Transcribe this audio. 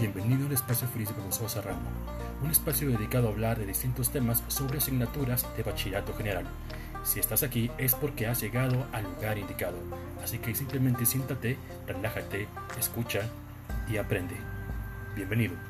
Bienvenido al espacio feliz de profesor Serrano, un espacio dedicado a hablar de distintos temas sobre asignaturas de bachillerato general. Si estás aquí es porque has llegado al lugar indicado, así que simplemente siéntate, relájate, escucha y aprende. Bienvenido.